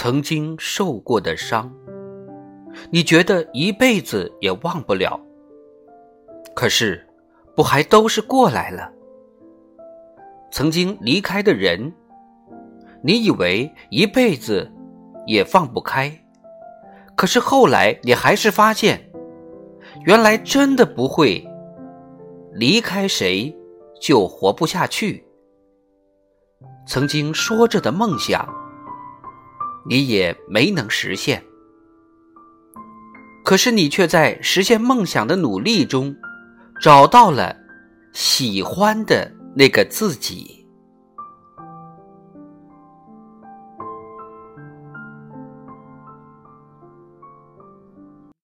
曾经受过的伤，你觉得一辈子也忘不了。可是，不还都是过来了？曾经离开的人，你以为一辈子也放不开，可是后来你还是发现，原来真的不会离开谁就活不下去。曾经说着的梦想，你也没能实现。可是你却在实现梦想的努力中，找到了喜欢的那个自己。